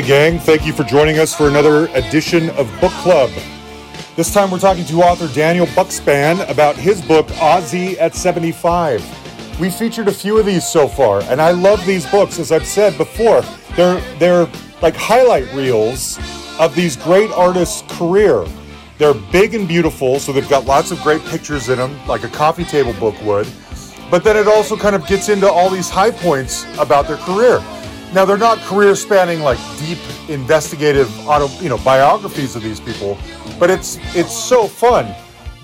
Hey, gang, thank you for joining us for another edition of Book Club. This time we're talking to author Daniel Bukzpan about his book, Ozzy at 75. We featured a few of these so far, and I love these books. As I've said before, they're, they're like highlight reels of these great artists' career. They're big and beautiful, so they've got lots of great pictures in them, like a coffee table book would. But then it also kind of gets into all these high points about their career. Now they're not career spanning like deep investigative auto, you know, biographies of these people, but it's it's so fun.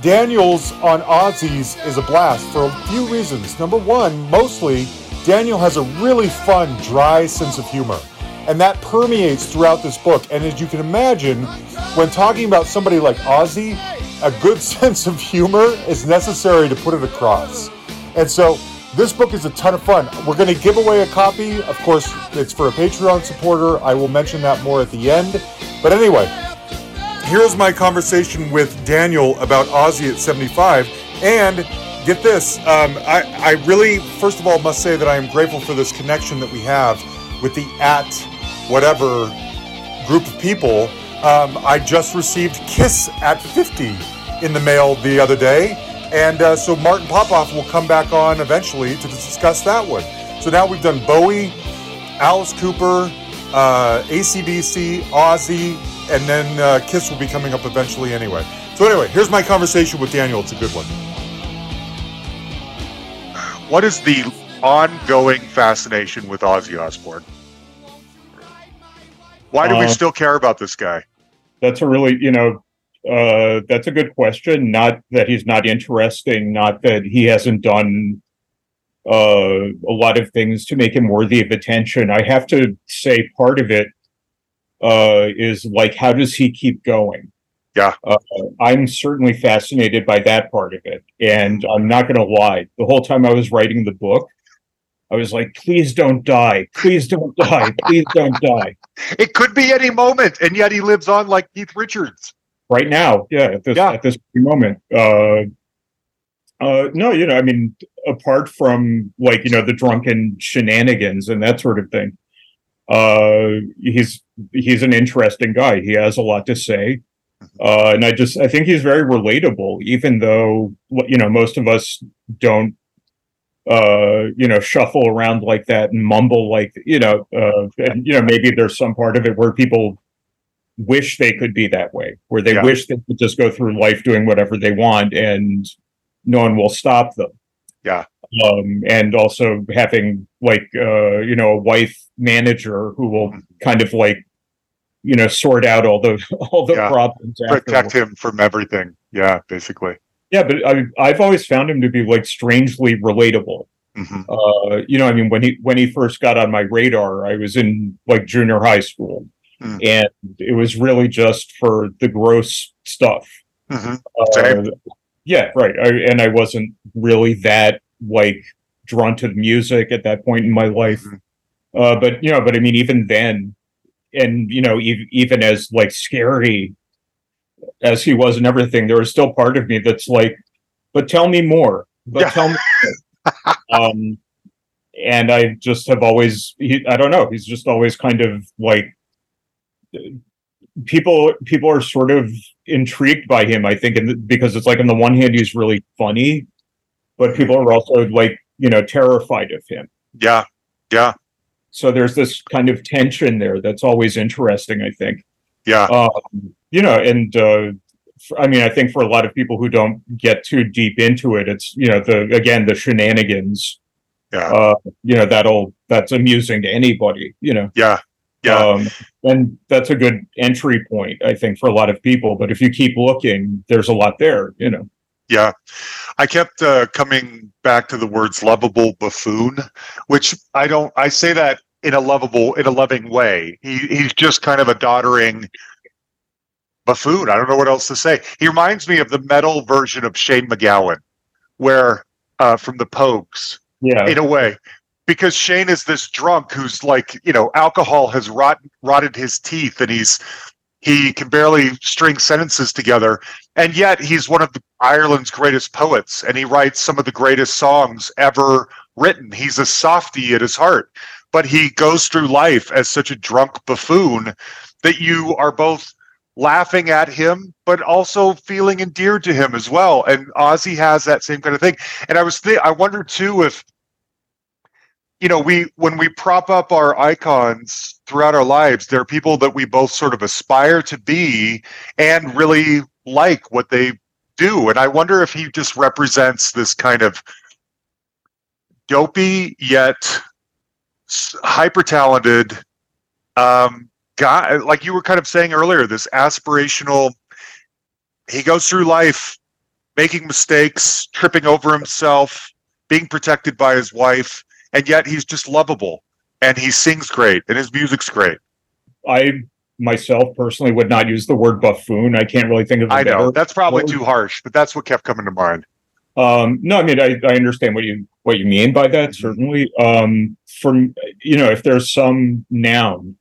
Daniel's on Ozzy's is a blast for a few reasons. Number one, mostly Daniel has a really fun, dry sense of humor. And that permeates throughout this book. And as you can imagine, when talking about somebody like Ozzy, a good sense of humor is necessary to put it across. And so this book is a ton of fun. We're going to give away a copy. Of course, it's for a Patreon supporter. I will mention that more at the end. But anyway, here's my conversation with Daniel about Ozzy at 75. And get this, um, I, I really, first of all, must say that I am grateful for this connection that we have with the at whatever group of people. Um, I just received Kiss at 50 in the mail the other day. And uh, so Martin Popoff will come back on eventually to discuss that one. So now we've done Bowie, Alice Cooper, uh, ACDC, Ozzy, and then uh, Kiss will be coming up eventually anyway. So anyway, here's my conversation with Daniel. It's a good one. What is the ongoing fascination with Ozzy Osbourne? Why do we Uh, still care about this guy? That's a really, you know, uh, that's a good question. Not that he's not interesting, not that he hasn't done uh, a lot of things to make him worthy of attention. I have to say, part of it uh, is like, how does he keep going? Yeah. Uh, I'm certainly fascinated by that part of it. And I'm not going to lie, the whole time I was writing the book, I was like, please don't die. Please don't die. Please don't die. It could be any moment, and yet he lives on like Keith Richards. Right now yeah at this Yeah. at this moment uh uh no you know i mean apart from like you know the drunken shenanigans and that sort of thing uh he's he's an interesting guy he has a lot to say uh and i just i think he's very relatable even though you know most of us don't uh you know shuffle around like that and mumble like you know uh and you know maybe there's some part of it where people wish they could be that way, where they Yeah. wish they could just go through life doing whatever they want and no one will stop them. Yeah. Um, and also having like uh, you know, a wife manager who will kind of like, you know, sort out all the all the Yeah. problems. Protect afterwards. him from everything. Yeah, basically. Yeah, but I I've always found him to be like strangely relatable. hmm Uh, you know, I mean, when he when he first got on my radar, I was in like junior high school, Mm. and it was really just for the gross stuff. hmm Uh, yeah, right. I, and I wasn't really that like drawn to the music at that point in my life. Mhm. Uh, but you know, but I mean, even then, and you know, ev- even as like scary as he was and everything, there was still part of me that's like, but tell me more. But Yeah. tell me. More. um, and I just have always, he, I don't know, he's just always kind of like people people are sort of intrigued by him i think and because it's like on the one hand he's really funny but people are also like you know terrified of him. Yeah, yeah, so there's this kind of tension there that's always interesting i think. Yeah. um, you know and uh i mean i think for a lot of people who don't get too deep into it it's you know the again the shenanigans Yeah. uh you know that'll that's amusing to anybody you know. Yeah, yeah. um, and that's a good entry point, I think, for a lot of people. But if you keep looking, there's a lot there, you know. Yeah, I kept uh, coming back to the words "lovable buffoon," which I don't. I say that in a lovable, in a loving way. He he's just kind of a doddering buffoon. I don't know what else to say. He reminds me of the metal version of Shane MacGowan, where uh, from the Pogues, Yeah, in a way. Because Shane is this drunk who's like, you know, alcohol has rot, rotted his teeth and he's he can barely string sentences together. And yet he's one of the, Ireland's greatest poets and he writes some of the greatest songs ever written. He's a softy at his heart, but he goes through life as such a drunk buffoon that you are both laughing at him, but also feeling endeared to him as well. And Ozzy has that same kind of thing. And I was th- I wonder too if you know we when we prop up our icons throughout our lives, there are people that we both sort of aspire to be and really like what they do. And I wonder if he just represents this kind of dopey yet hyper talented um, guy. Like you were kind of saying earlier, this aspirational. He goes through life making mistakes, tripping over himself, being protected by his wife, and yet he's just lovable and he sings great and his music's great. I myself personally would not use the word buffoon. I can't really think of. I know that's probably word. too harsh, but that's what kept coming to mind. Um, no, I mean I, I understand what you what you mean by that. Mm-hmm. Certainly, um, from you know, if there's some noun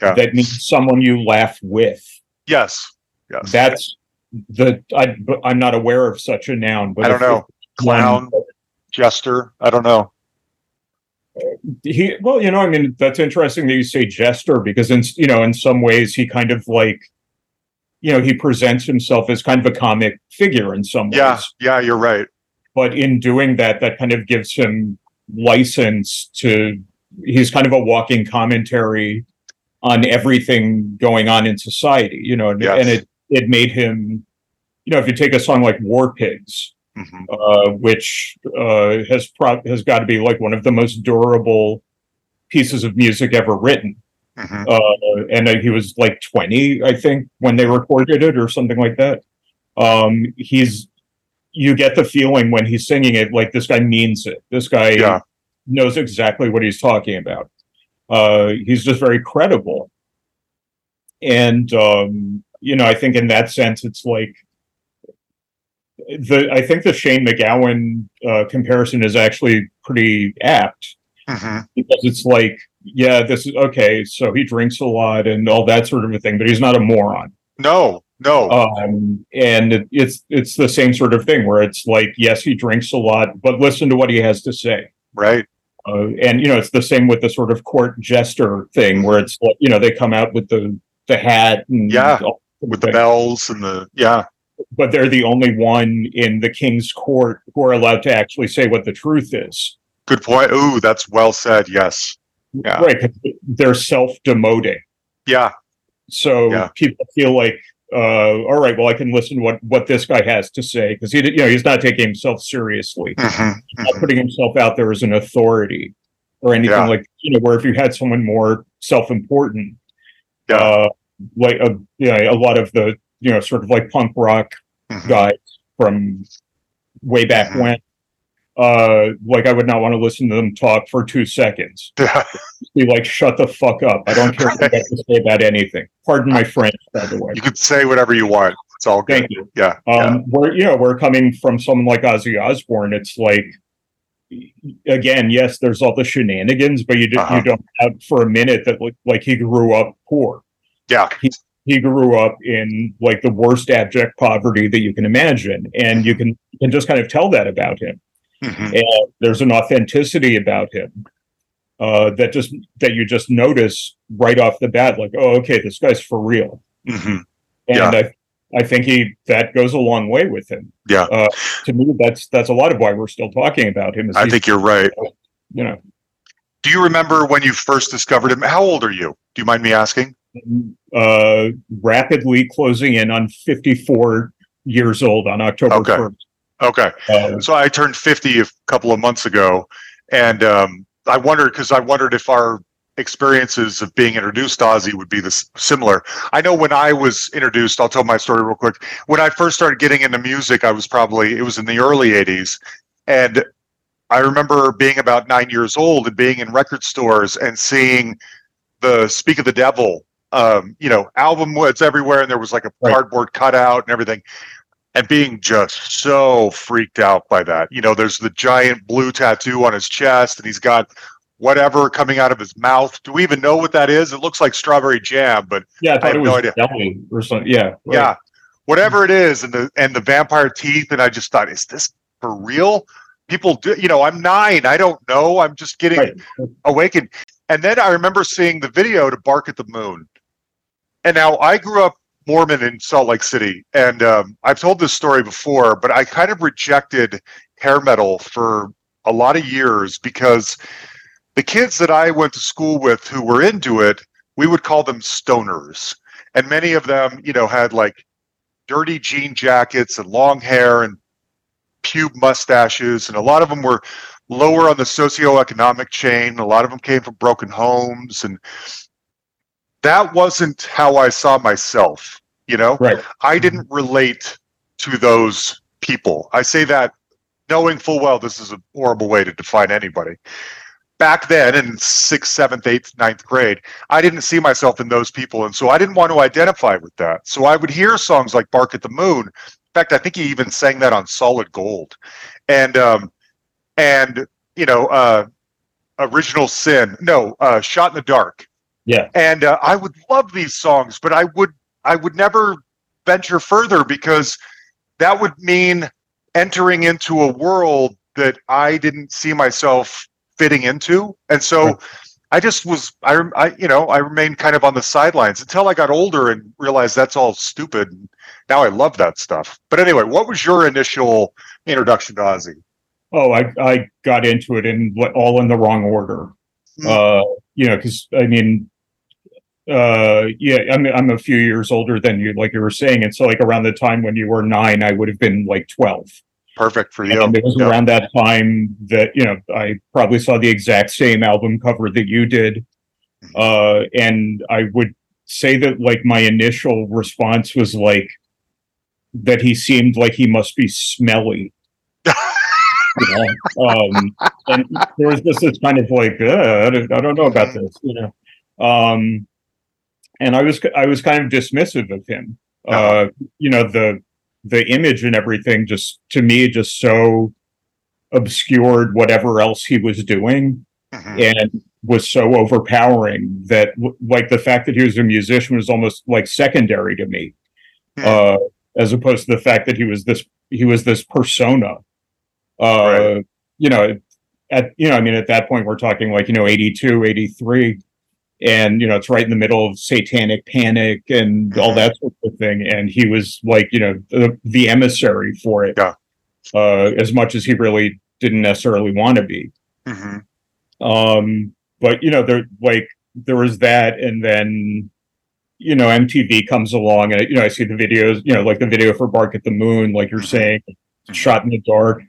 yeah. that means someone you laugh with. Yes, yes. That's the I. I'm not aware of such a noun. But I don't know. Clown, one, jester. I don't know he well you know i mean that's interesting that you say jester because in you know in some ways he kind of like you know he presents himself as kind of a comic figure in some ways yeah yeah you're right but in doing that that kind of gives him license to he's kind of a walking commentary on everything going on in society you know yes. and it it made him you know if you take a song like war pigs mm-hmm. uh, which uh, has pro- has got to be like one of the most durable pieces of music ever written. Mm-hmm. Uh, and he was like 20, I think, when they recorded it or something like that. Um, he's you get the feeling when he's singing it like this guy means it. This guy yeah. knows exactly what he's talking about. Uh, he's just very credible. And um, you know, I think in that sense, it's like the I think the Shane MacGowan uh, comparison is actually pretty apt mm-hmm. because it's like, yeah, this is okay. So he drinks a lot and all that sort of a thing, but he's not a moron. No, no. Um, and it, it's it's the same sort of thing where it's like, yes, he drinks a lot, but listen to what he has to say. Right. Uh, and you know, it's the same with the sort of court jester thing where it's like, you know, they come out with the the hat and yeah, with the bells and the yeah but they're the only one in the king's court who are allowed to actually say what the truth is. Good point. Ooh, that's well said. Yes. Yeah. Right. They're self demoting. Yeah. So yeah. people feel like, uh, all right, well, I can listen to what, what this guy has to say because he, you know, he's not taking himself seriously, mm-hmm, not mm-hmm. putting himself out there as an authority or anything yeah. like, you know, where if you had someone more self important, yeah. Uh, like a, you know, a lot of the you know, sort of like punk rock mm-hmm. guys from way back mm-hmm. when. Uh, like I would not want to listen to them talk for two seconds. Be like, shut the fuck up. I don't care what you have to say about anything. Pardon my French, by the way. You can say whatever you want. It's all good. Thank you. Yeah. Um, yeah. we're you know, we're coming from someone like Ozzy Osbourne. It's like again, yes, there's all the shenanigans, but you do, uh-huh. you don't have for a minute that like, like he grew up poor. Yeah. He, he grew up in like the worst abject poverty that you can imagine and you can you can just kind of tell that about him. Mm-hmm. and there's an authenticity about him uh, that just that you just notice right off the bat like oh okay this guy's for real. Mm-hmm. and yeah. I, I think he that goes a long way with him. Yeah. Uh, to me that's that's a lot of why we're still talking about him i think you're right. you know. Do you remember when you first discovered him? How old are you? Do you mind me asking uh, rapidly closing in on 54 years old on October okay. 1st. Okay. Uh, so I turned 50 a couple of months ago, and um, I wondered because I wondered if our experiences of being introduced to Ozzy would be this similar. I know when I was introduced, I'll tell my story real quick. When I first started getting into music, I was probably it was in the early 80s, and I remember being about nine years old and being in record stores and seeing the Speak of the Devil um, you know, album was everywhere, and there was like a cardboard cutout and everything, and being just so freaked out by that. You know, there's the giant blue tattoo on his chest, and he's got whatever coming out of his mouth. Do we even know what that is? It looks like strawberry jam, but yeah, I, I have no idea. Or something. Yeah, right. yeah, whatever it is, and the and the vampire teeth, and I just thought, is this for real? people do. You know, I'm nine. I don't know. I'm just getting right. awakened. And then I remember seeing the video to "Bark at the Moon." And now I grew up Mormon in Salt Lake City, and um, I've told this story before, but I kind of rejected hair metal for a lot of years because the kids that I went to school with who were into it, we would call them stoners. And many of them, you know, had like dirty jean jackets and long hair and pube mustaches. And a lot of them were lower on the socioeconomic chain. A lot of them came from broken homes. And that wasn't how I saw myself, you know? Right. I didn't relate to those people. I say that knowing full well this is a horrible way to define anybody back then in sixth, seventh, eighth, ninth grade, I didn't see myself in those people. And so I didn't want to identify with that. So I would hear songs like Bark at the Moon. In fact, I think he even sang that on Solid Gold. And, um, and, you know, uh, Original Sin, no, uh, Shot in the Dark. Yeah. And uh, I would love these songs, but I would, I would never venture further because that would mean entering into a world that I didn't see myself fitting into. And so right. I just was, I, I, you know, I remained kind of on the sidelines until I got older and realized that's all stupid. And now I love that stuff. But anyway, what was your initial introduction to Ozzy? Oh, I, I got into it in all in the wrong order. Mm. Uh, you know, because I mean, uh, yeah, I'm I'm a few years older than you, like you were saying, and so like around the time when you were nine, I would have been like twelve perfect for you. And it was yeah. around that time that you know I probably saw the exact same album cover that you did, mm-hmm. uh, and I would say that like my initial response was like that he seemed like he must be smelly. you know, um, and there was just this kind of like uh, I don't know about this, you know, um, and I was I was kind of dismissive of him. Uh-huh. Uh, you know the the image and everything just to me just so obscured whatever else he was doing mm-hmm. and was so overpowering that like the fact that he was a musician was almost like secondary to me mm-hmm. uh as opposed to the fact that he was this he was this persona uh right. you know at you know i mean at that point we're talking like you know 82 83 and you know it's right in the middle of satanic panic and all mm-hmm. that sort of thing and he was like you know the, the emissary for it yeah. uh, as much as he really didn't necessarily want to be mm-hmm. um but you know there like there was that and then you know mtv comes along and you know i see the videos you know like the video for bark at the moon like you're mm-hmm. saying mm-hmm. shot in the dark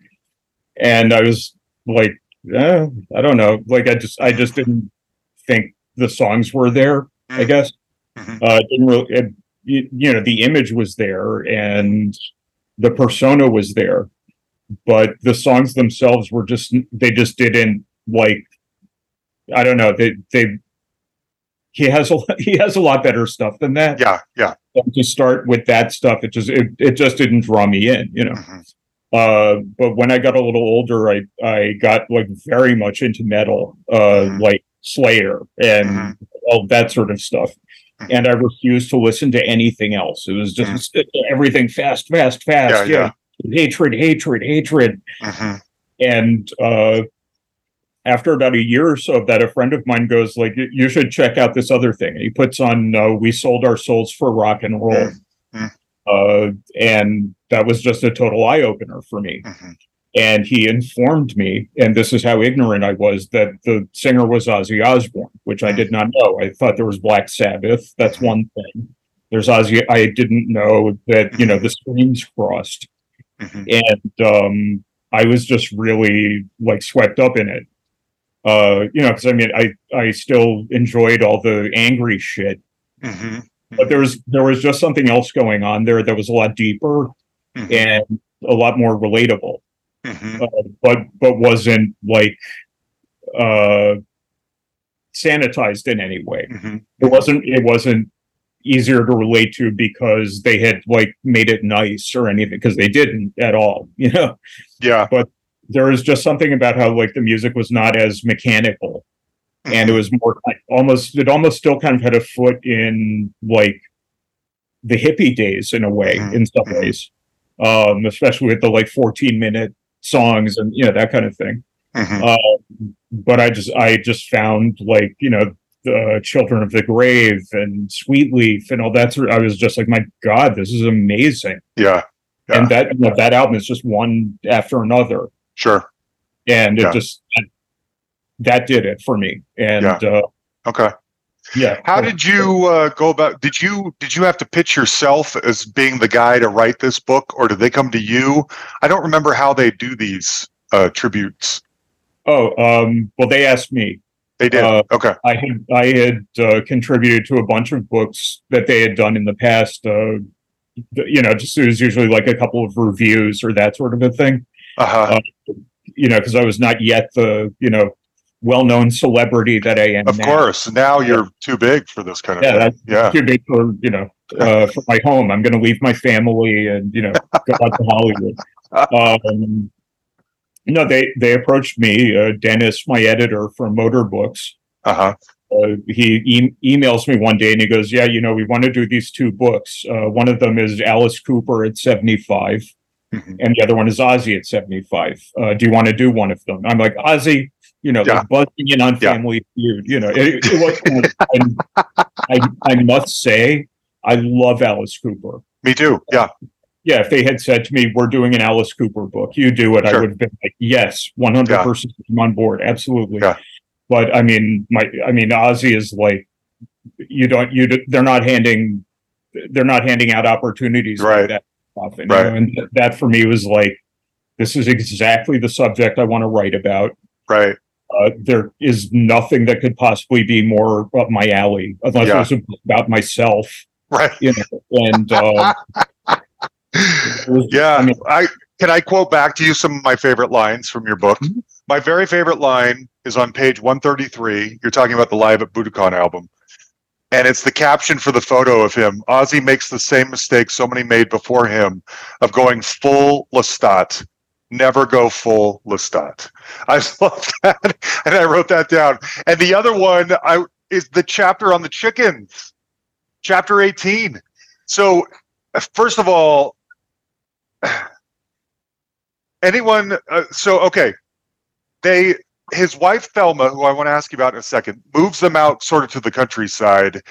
and i was like eh, i don't know like i just i just didn't think the songs were there. Mm-hmm. I guess mm-hmm. uh, didn't really, it, you, know, the image was there and the persona was there, but the songs themselves were just they just didn't like. I don't know. They they he has a he has a lot better stuff than that. Yeah, yeah. To start with that stuff, it just it, it just didn't draw me in, you know. Mm-hmm. Uh, but when I got a little older, I I got like very much into metal, uh, mm-hmm. like Slayer and mm-hmm. all that sort of stuff. Mm-hmm. And I refused to listen to anything else. It was just mm-hmm. everything fast, fast, fast. Yeah, yeah. Hatred, hatred, hatred. Mm-hmm. And uh, after about a year or so of that, a friend of mine goes like, "You should check out this other thing." And he puts on uh, "We Sold Our Souls for Rock and Roll," mm-hmm. uh, and that was just a total eye opener for me. And he informed me, and this is how ignorant I was, that the singer was Ozzy Osbourne, which I did not know. I thought there was Black Sabbath. That's one thing. There's Ozzy. I didn't know that you know the streams crossed, mm-hmm. and um, I was just really like swept up in it. Uh, you know, because I mean, I I still enjoyed all the angry shit, mm-hmm. but there was there was just something else going on there that was a lot deeper mm-hmm. and a lot more relatable mm-hmm. uh, but but wasn't like uh, sanitized in any way. Mm-hmm. It wasn't it wasn't easier to relate to because they had like made it nice or anything because they didn't at all, you know. Yeah. But there was just something about how like the music was not as mechanical mm-hmm. and it was more like almost it almost still kind of had a foot in like the hippie days in a way mm-hmm. in some mm-hmm. ways um especially with the like 14 minute songs and you know that kind of thing. Mhm. Uh, but I just I just found like you know the Children of the Grave and Sweet Leaf and all that. Sort I was just like, my God, this is amazing. Yeah. Yeah. And that you know, that album is just one after another, Sure. and it Yeah. just that did it for me. And uh, Okay. Yeah, How did you uh, go about? Did you did you have to pitch yourself as being the guy to write this book, or did they come to you? I don't remember how they do these uh, tributes. Oh, um, well, they asked me. They did. Uh, okay. I had I had uh, contributed to a bunch of books that they had done in the past. Uh, you know, just it was usually like a couple of reviews or that sort of a thing. Uh-huh. You know, because I was not yet the you know well-known celebrity that I am. of now. course. Now you're too big for this kind of Yeah, Yeah. too big for you know uh, for my home. I'm going to leave my family and you know go out to Hollywood. Um, no, they they approached me, uh, Dennis, my editor from Motorbooks. Uh-huh. Uh, he e- emails me one day and he goes, "Yeah, you know, we want to do these two books. Uh, one of them is Alice Cooper at 75, Mhm. and the other one is Ozzy at 75. Uh, do you want to do one of them?" I'm like, "Ozzy." You know, Yeah. like buzzing in on Yeah. Family Feud. You know, it, it was, and I, I must say, I love Alice Cooper. Me too. Yeah. Yeah, if they had said to me, "We're doing an Alice Cooper book, you do it," I would have been like, "Yes, one hundred percent, I'm on board, absolutely." Yeah. But I mean, my, I mean, Ozzy is like, you don't, you, do- they're not handing, they're not handing out opportunities Right. like that often, you know? and th- that for me was like, this is exactly the subject I want to write about. Right. Uh, there is nothing that could possibly be more up my alley, unless Yeah. it was about myself, Right. you know. And uh, was- Yeah, I mean- I can I quote back to you some of my favorite lines from your book. Mhm. My very favorite line is on page 133. You're talking about the Live at Budokan album. And it's the caption for the photo of him. Ozzy makes the same mistake so many made before him of going full Lestat. Never go full Lestat. I love that. And I wrote that down. And the other one I is the chapter on the chickens. Chapter 18. So first of all, anyone uh, so okay they his wife thelma who i want to ask you about in a second moves them out sort of to the countryside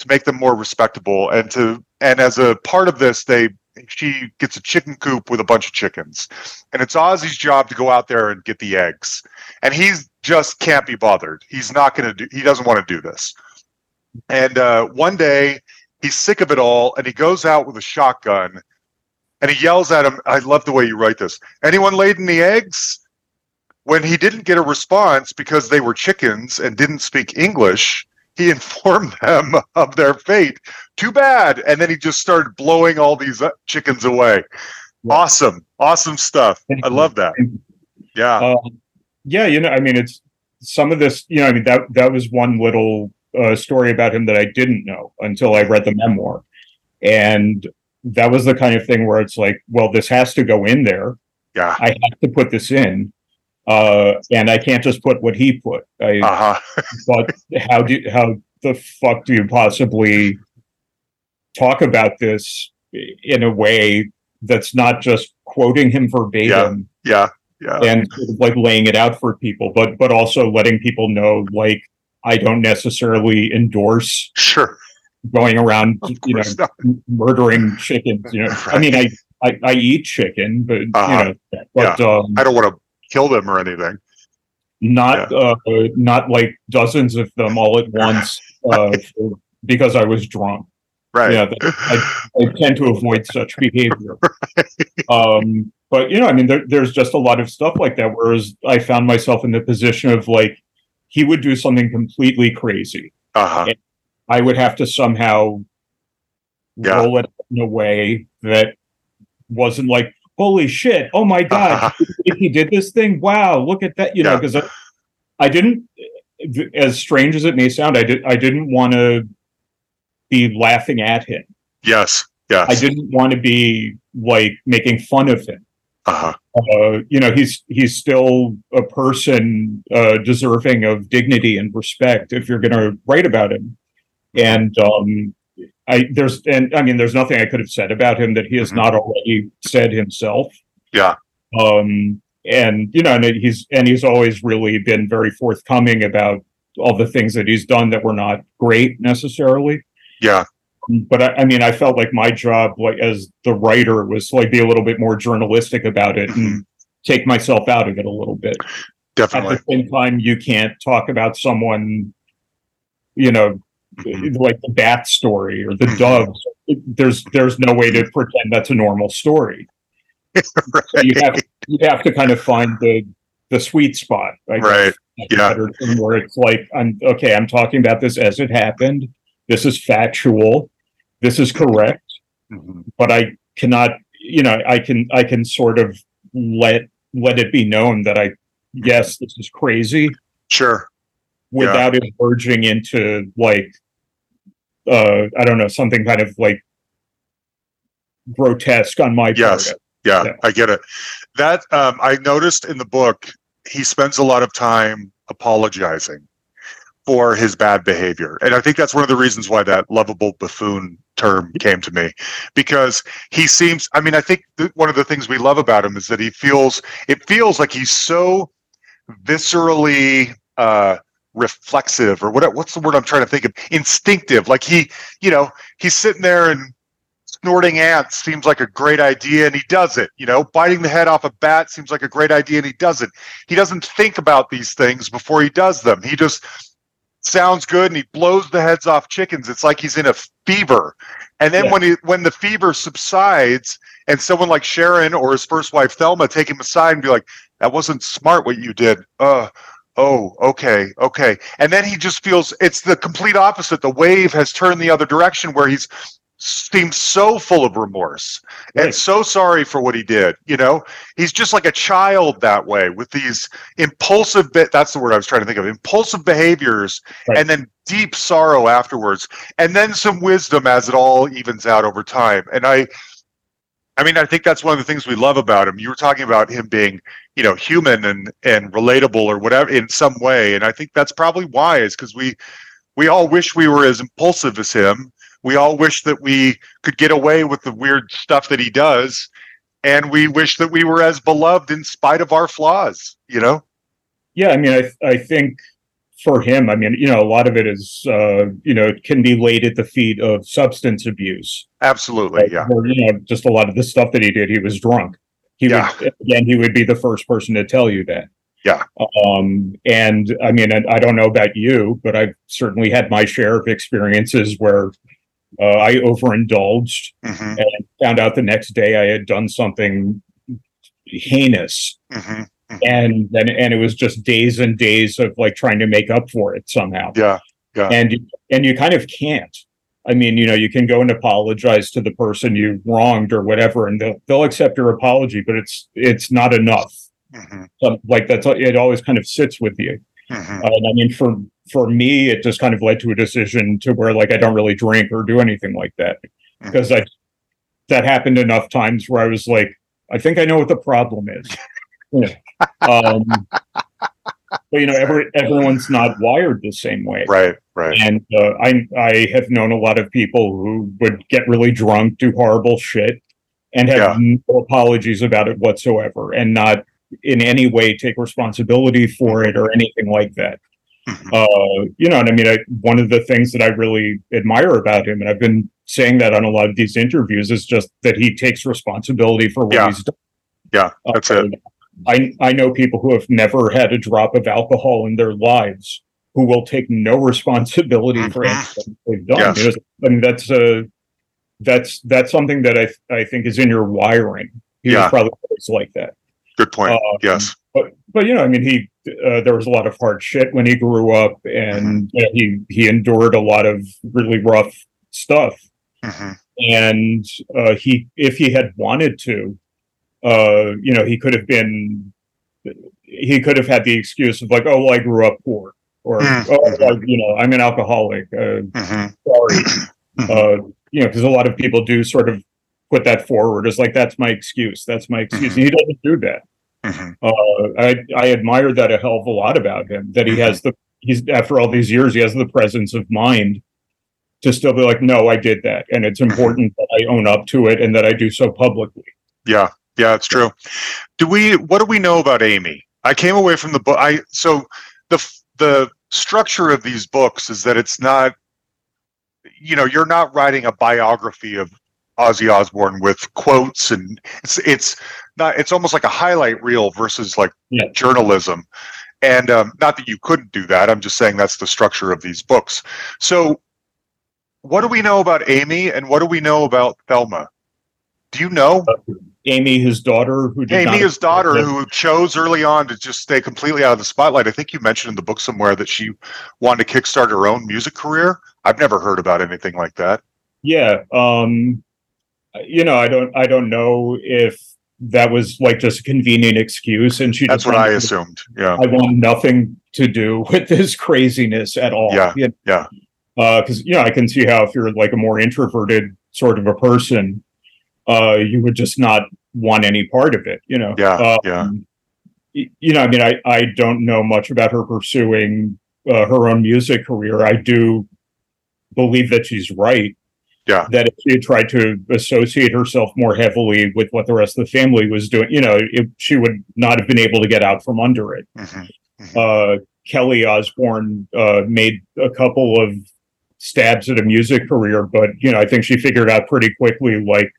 to make them more respectable and to and as a part of this they she gets a chicken coop with a bunch of chickens. And it's ozzy's job to go out there and get the eggs. And he's just can't be bothered. He's not going to do he doesn't want to do this. And uh, one day he's sick of it all and he goes out with a shotgun and he yells at him i love the way you write this anyone laid the eggs? When he didn't get a response because they were chickens and didn't speak english he informed them of their fate. Too bad. And then he just started blowing all these uh, chickens away. Awesome. Awesome stuff. I love that. Yeah. Um, yeah, you know, I mean, it's some of this. You know, I mean that that was one little uh, story about him that I didn't know until I read the memoir, and that was the kind of thing where it's like, well, this has to go in there. yeah. I have to put this in, uh, and I can't just put what he put. I, uh-huh but how do how the fuck do you possibly talk about this in a way that's not just quoting him verbatim? yeah yeah and sort of like laying it out for people, but but also letting people know like I don't necessarily endorse sure going around you know not. murdering chickens. You know, I mean I, I I eat chicken, but Uh-huh. you know, but um, i don't want to kill them or anything not uh, not like dozens of them all at once uh, because I was drunk. right Yeah, I tend to avoid such behavior. Um, but you know, I mean, there, there's just a lot of stuff like that. Whereas I found myself in the position of like, he would do something completely crazy. uh-huh I would have to somehow Yeah. roll it in a way that wasn't like, holy shit, oh my god, he did this thing, wow, look at that, you know, Yeah. because I, I didn't, as strange as it may sound, I did, I didn't want to be laughing at him. yes yes I didn't want to be like making fun of him. uh-huh Uh, you know, he's he's still a person uh, deserving of dignity and respect. If you're going to write about him, and um, I there's and I mean, there's nothing I could have said about him that he has Mhm. not already said himself. Yeah. Um, and you know, and he's and he's always really been very forthcoming about all the things that he's done that were not great necessarily. Yeah. But I, I mean, I felt like my job, like as the writer, was to like be a little bit more journalistic about it Mm-hmm. and take myself out of it a little bit. Definitely. At the same time, you can't talk about someone, you know. like the bat story or the doves. There's there's no way to pretend that's a normal story. So you have you have to kind of find the the sweet spot, I. Right. Yeah. Where it's like, I'm okay. I'm talking about this as it happened. This is factual. This is correct. Mhm. But I cannot, you know, I can I can sort of let let it be known that I yes, this is crazy Sure. without it verging into like uh I don't know, something kind of like grotesque on my Yes. part. Yeah, Yeah. I get it. That um, I noticed in the book, he spends a lot of time apologizing for his bad behavior, and I think that's one of the reasons why that lovable buffoon term came to me, because he seems. I mean, I think th- one of the things we love about him is that he feels. It feels like he's so viscerally. Uh, reflexive or what what's the word I'm trying to think of? Instinctive. Like he you know he's sitting there and snorting ants seems like a great idea and he does it you know? Biting the head off a bat seems like a great idea and he does it. He doesn't think about these things before he does them. He just sounds good and he blows the heads off chickens. It's like he's in a fever. And then Yeah. when he when the fever subsides and someone like sharon or his first wife thelma take him aside and be like that wasn't smart what you did. Uh oh okay okay. And then he just feels it's the complete opposite. The wave has turned the other direction where he's seems so full of remorse and so sorry for what he did you know? He's just like a child that way with these impulsive bit that's the word i was trying to think of impulsive behaviors Right. and then deep sorrow afterwards. And then some wisdom as it all evens out over time. And i i mean i think that's one of the things we love about him. You were talking about him being you know human and and relatable or whatever in some way. And i think that's probably why is because we we all wish we were as impulsive as him. We all wish that we could get away with the weird stuff that he does. And we wish that we were as beloved in spite of our flaws you know? Yeah, I mean, I I think for him, I mean, you know, a lot of it is, uh, you know, it can be laid at the feet of substance abuse. absolutely yeah Or, you know, just a lot of the stuff that he did, he was drunk. He Yeah. would, again, he would be the first person to tell you that. Yeah. Um, and I mean, and I don't know about you, but I've certainly had my share of experiences where uh, I overindulged hmm and found out the next day I had done something heinous hmm and then and it was just days and days of like trying to make up for it somehow. Yeah and you, and you kind of can't. I mean you know you can go and apologize to the person you wronged or whatever and they'll, they'll accept your apology but it's it's not enough. Hmm so, like that's it always kind of sits with you. Hmm and i mean for for me it just kind of led to a decision to where like i don't really drink or do anything like that. Because i that happened enough times where i was like i think i know what the problem is. Yeah. Um but you know every everyone's not wired the same way right right and uh, I I have known a lot of people who would get really drunk, do horrible shit, and have no apologies about it whatsoever, and not in any way take responsibility for it or anything like that. Mhm. Uh, you know, and I mean, I, one of the things that I really admire about him, and I've been saying that on a lot of these interviews, is just that he takes responsibility for what Yeah. he's done. Yeah, that's Uh, it. I I know people who have never had a drop of alcohol in their lives who will take no responsibility for Mhm. anything they've done. Yes. I mean, that's uh, that's that's something that I I think is in your wiring. He Yeah. was probably always like that. good point Um, yes But but you know, I mean, he uh, there was a lot of hard shit when he grew up, and you know, he he endured a lot of really rough stuff. hmm And uh, he, if he had wanted to, uh, you know, he could have been, he could have had the excuse of like, oh, well, I grew up poor, or Mm, oh, you know, I'm an alcoholic. Uh, hmm sorry, Mhm. uh, you know, because a lot of people do sort of put that forward as like that's my excuse, that's my excuse. Mhm. And he doesn't do that. hmm Uh, I I admire that a hell of a lot about him. That he has the he's after all these years, he has the presence of mind to still be like, no, I did that, and it's Mm-hmm. important that I own up to it and that I do so publicly. yeah Yeah, it's true. Do we? What do we know about Aimee? I came away from the book. I so the the structure of these books is that it's not. You know, you're not writing a biography of Ozzy Osbourne with quotes and it's it's not it's almost like a highlight reel versus like Yeah. journalism. And um, not that you couldn't do that. I'm just saying that's the structure of these books. So, what do we know about Aimee and what do we know about Thelma? Do you know Aimee, his daughter, who did Aimee, not- his daughter, who chose early on to just stay completely out of the spotlight? I think you mentioned in the book somewhere that she wanted to kickstart her own music career. I've never heard about anything like that. Yeah. Um, you know, I don't, I don't know if that was like just a convenient excuse, and she. That's what I assumed. Yeah. I want nothing to do with this craziness at all. Yeah, You- yeah. Because you know, I can see how if you're like a more introverted sort of a person, uh, you would just not want any part of it. You know. Yeah, Um, yeah. You know, I mean, I I don't know much about her pursuing uh, her own music career. I do believe that she's right. Yeah. That if she had tried to associate herself more heavily with what the rest of the family was doing, you know, it, she would not have been able to get out from under it Mhm. uh, Kelly Osbourne uh, made a couple of stabs at a music career, but you know, I think she figured out pretty quickly, like,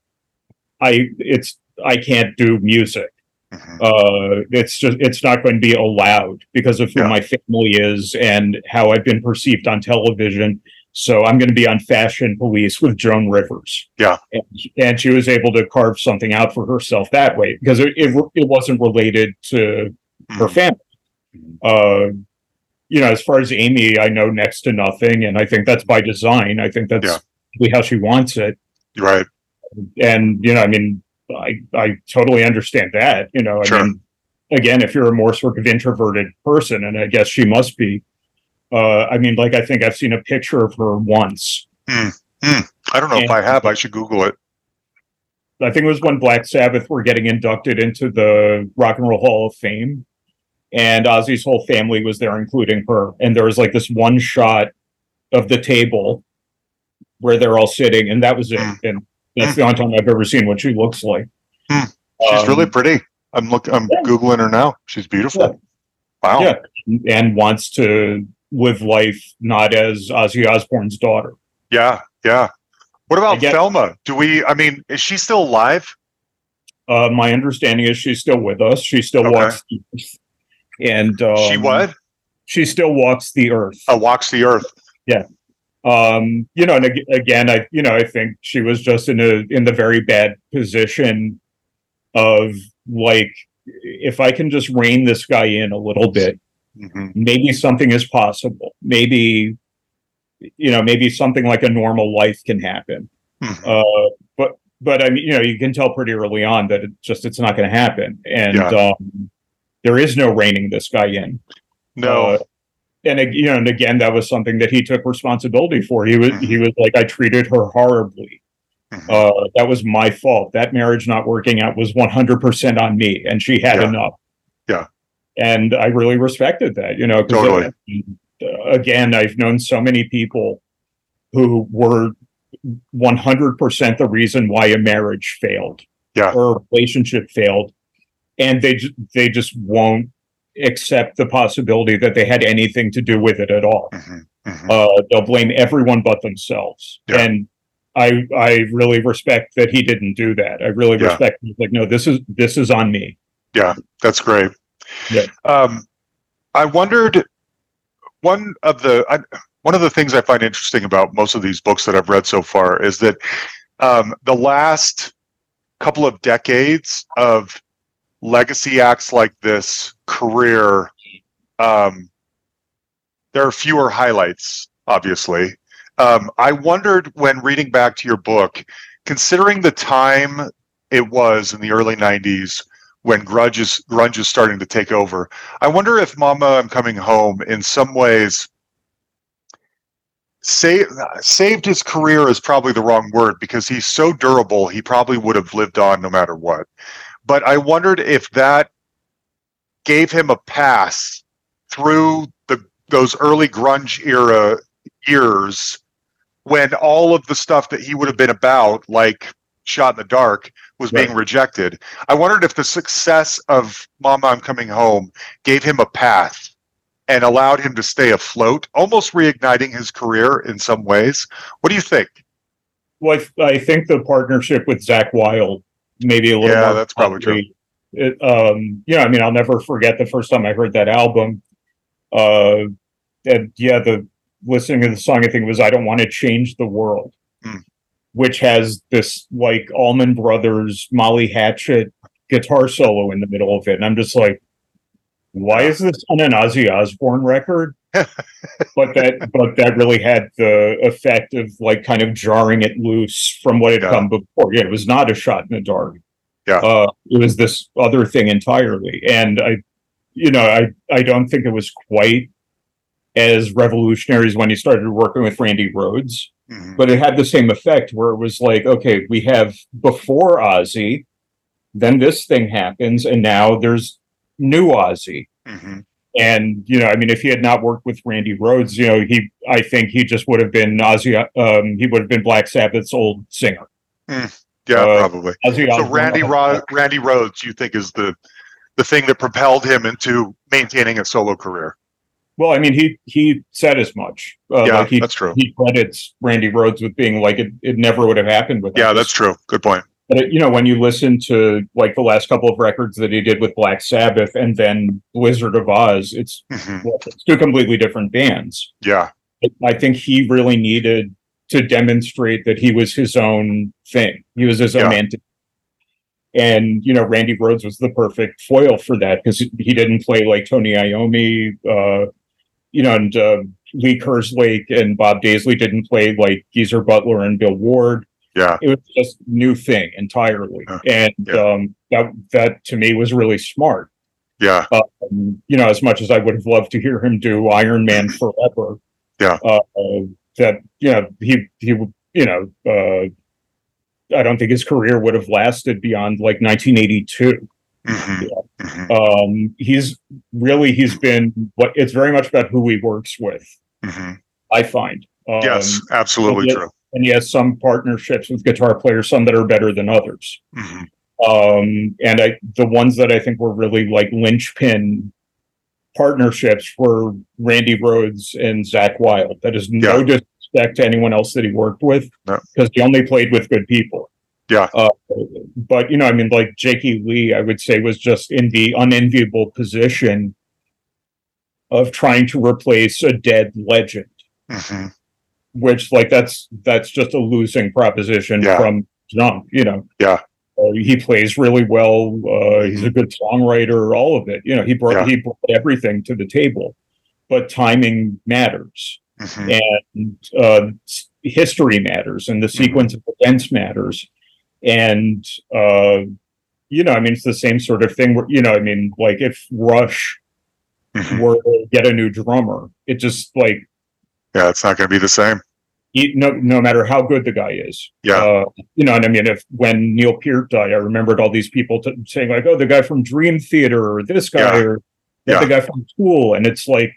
I it's I can't do music. Mhm. Uh, it's just it's not going to be allowed because of who Yeah. my family is and how I've been perceived on television. So I'm going to be on Fashion Police with Joan Rivers. Yeah. and, and she was able to carve something out for herself that way because it it, it wasn't related to her Mhm. family. Uh, you know, as far as Aimee, I know next to nothing, and I think that's by design. I think that's Yeah. how she wants it. Right. And you know, I mean, I I totally understand that. You know, I Sure. mean, again, if you're a more sort of introverted person, and I guess she must be. Uh, I mean, like I think I've seen a picture of her once. I don't know if I have. I should Google it. I think it was when Black Sabbath were getting inducted into the Rock and Roll Hall of Fame, and Ozzy's whole family was there, including her. And there was like this one shot of the table where they're all sitting, and that was it. Mm. And that's the only time I've ever seen what she looks like. Mm. She's Um, really pretty. I'm look. I'm yeah. googling her now. She's beautiful. Yeah. Wow. Yeah. and wants to live life not as Ozzy Osbourne's daughter. Yeah. Yeah. What about get- Thelma? Do we? I mean, is she still alive? Uh, my understanding is she's still with us. She still Okay. walks, the earth. and um, she what? She still walks the earth. Uh, walks the earth. Um you know and ag- again i you know i think she was just in a in the very bad position of like if i can just rein this guy in a little bit hmm maybe something is possible maybe you know maybe something like a normal life can happen Mhm. uh but but i mean you know you can tell pretty early on that it just it's not going to happen and Yeah. um there is no reining this guy in No. uh, and you know, and again, that was something that he took responsibility for. He was he was like, I treated her horribly. Mhm. Uh, that was my fault. That marriage not working out was one hundred percent on me, and she had Yeah. enough. Yeah. and I really respected that. You know. Totally. uh, again, I've known so many people who were one hundred percent the reason why a marriage failed, Yeah. or a relationship failed, and they they just won't accept the possibility that they had anything to do with it at all. Mhm. Mhm. Uh, they'll blame everyone but themselves. Yeah. And I I really respect that he didn't do that. I really Yeah. respect like, no, this is this is on me. Yeah, that's great. Yeah. Um, I wondered one of the I, one of the things I find interesting about most of these books that I've read so far is that um, the last couple of decades of legacy acts like this career, um, there are fewer highlights. Obviously, um, I wondered when reading back to your book, considering the time it was in the early '90s when grunge is grunge is starting to take over. I wonder if Mama I'm Coming Home in some ways saved saved his career is probably the wrong word because he's so durable he probably would have lived on no matter what. But I wondered if that gave him a pass through the those early grunge era years when all of the stuff that he would have been about like shot in the dark was right. being rejected. I wondered if the success of Mama I'm Coming Home gave him a path and allowed him to stay afloat, almost reigniting his career in some ways. What do you think? Well, I, I think the partnership with Zakk Wylde maybe a little yeah, that's probably true. It, um, yeah, I mean, I'll never forget the first time I heard that album. Uh, and yeah, the listening to the song, I think was "I Don't Want to Change the World," mm. which has this like Allman Brothers, Molly Hatchet guitar solo in the middle of it, and I'm just like, why is this on an Ozzy Osbourne record? But that but that really had the effect of like kind of jarring it loose from what had yeah. come before. Yeah, it was not a shot in the dark. Yeah, uh, it was this other thing entirely, and I, you know, I I don't think it was quite as revolutionary as when he started working with Randy Rhoads, mm-hmm. but it had the same effect where it was like, okay, we have before Ozzy, then this thing happens, and now there's new Ozzy. Mm-hmm. And you know, I mean, if he had not worked with Randy Rhoads, you know, he I think he just would have been Ozzy. Um, he would have been Black Sabbath's old singer. Mm, yeah, uh, probably. Ozzy so Randy Ro- Randy Rhoads, you think is the the thing that propelled him into maintaining a solo career? Well, I mean, he he said as much. Uh, yeah, like he, that's true. He credits Randy Rhoads with being like it, it never would have happened with. Yeah, that's true. Good point. But you know, when you listen to like the last couple of records that he did with Black Sabbath and then Blizzard of Ozz, it's, mm-hmm. it's two completely different bands. Yeah, I think he really needed to demonstrate that he was his own thing. He was his own yeah. entity. And you know, Randy Rhoads was the perfect foil for that because he didn't play like Tony Iommi, uh, you know, and uh, Lee Kerslake and Bob Daisley didn't play like Geezer Butler and Bill Ward. Yeah, it was just new thing entirely, uh, and yeah. um, that that to me was really smart. Yeah, um, you know, as much as I would have loved to hear him do Iron Man forever. Yeah, uh, that you know he he would you know uh, I don't think his career would have lasted beyond like 1982. Mm-hmm. Yeah. Mm-hmm. Um, he's really he's been what it's very much about who he works with. Mm-hmm. I find. Um, yes, absolutely true and he has some partnerships with guitar players, some that are better than others. Mm-hmm. Um, and I, the ones that I think were really like linchpin partnerships were Randy Rhoads and Zakk Wylde. That is no yeah. disrespect to anyone else that he worked with, because no. he only played with good people. Yeah. Uh, but you know, I mean, like Jakey Lee, I would say was just in the unenviable position of trying to replace a dead legend. Mm-hmm which like that's that's just a losing proposition yeah. from jump you know yeah uh, he plays really well uh, he's a good songwriter all of it you know he brought yeah. he brought everything to the table but timing matters mm-hmm. and uh, history matters and the mm-hmm. sequence mm-hmm. of events matters and uh, you know i mean it's the same sort of thing where you know i mean like if rush mm-hmm. were to get a new drummer it just like yeah, it's not going to be the same. No, no matter how good the guy is. Yeah. Uh, you know, and I mean, if when Neil Peart died, I remembered all these people t- saying like, "Oh, the guy from Dream Theater, or this guy, yeah. or yeah. the guy from Tool," and it's like,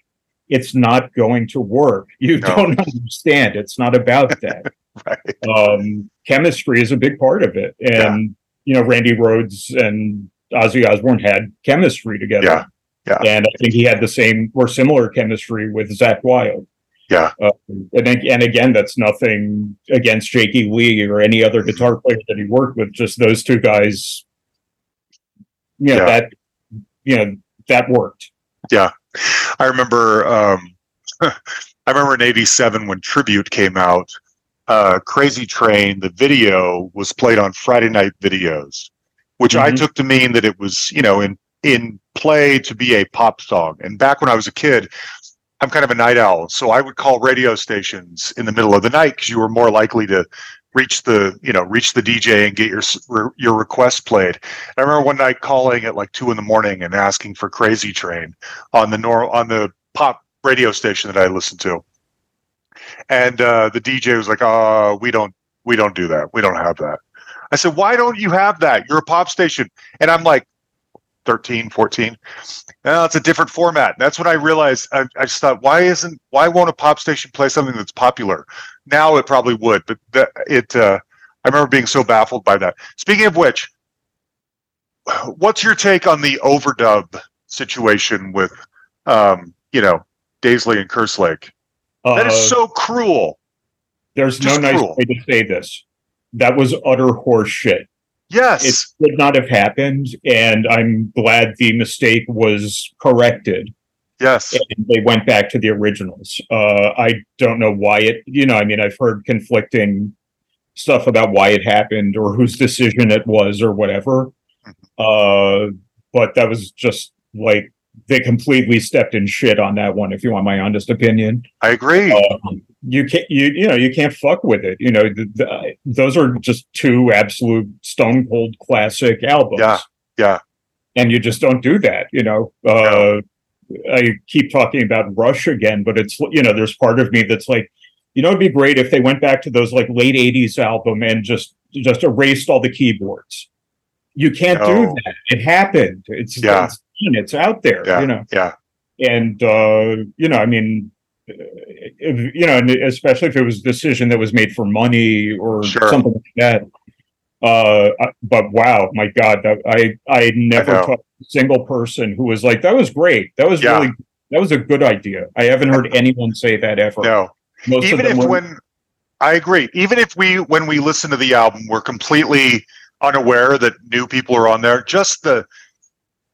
it's not going to work. You no. don't understand. It's not about that. right. Um, chemistry is a big part of it, and yeah. you know, Randy Rhoads and Ozzy Osbourne had chemistry together. Yeah. Yeah. And I think he had the same or similar chemistry with Zakk Wylde. Yeah. Uh, and, and again, that's nothing against Jakey Lee or any other guitar player that he worked with. Just those two guys, you know, yeah. that, you know, that worked. Yeah. I remember, um, I remember in 87 when Tribute came out, uh, Crazy Train, the video was played on Friday night videos, which mm-hmm. I took to mean that it was, you know, in, in play to be a pop song. And back when I was a kid, I'm kind of a night owl, so I would call radio stations in the middle of the night because you were more likely to reach the you know reach the DJ and get your your request played. I remember one night calling at like two in the morning and asking for Crazy Train on the nor on the pop radio station that I listened to, and uh, the DJ was like, "Uh, we don't we don't do that. We don't have that." I said, "Why don't you have that? You're a pop station." And I'm like, 13, 14. Now it's a different format. That's when I realized I, I, just thought, why isn't why won't a pop station play something that's popular? Now it probably would, but the, it uh, I remember being so baffled by that. Speaking of which, what's your take on the overdub situation with, um, you know, Daisley and Kerslake? That is Uh, so cruel. there's just no nice cruel. way to say this. That was utter horse shit. Yes. It should not have happened, and I'm glad the mistake was corrected. yes. and they went back to the originals. Uh, I don't know why it, you know, I mean, I've heard conflicting stuff about why it happened or whose decision it was or whatever. Uh, but that was just like they completely stepped in shit on that one. If you want my honest opinion, I agree. um, you can't, you you know, you can't fuck with it. You know, the, the, those are just two absolute stone cold classic albums. Yeah, yeah. and you just don't do that. You know, uh, I keep talking about Rush again, but it's you know, there's part of me that's like, you know, it'd be great if they went back to those like late '80s album and just just erased all the keyboards. You can't No. do that. It happened. It's Yeah. it's, it's out there. yeah. You know, Yeah. and uh, you know, I mean. uh, If, you know, and especially if it was a decision that was made for money or Sure. something like that. Uh, but wow, my God, that, I I never know. talked to a single person who was like, "That was great. That was Yeah. really that was a good idea." I haven't heard anyone say that ever. No. Most even if were- when I agree, even if we when we listen to the album, we're completely unaware that new people are on there. Just the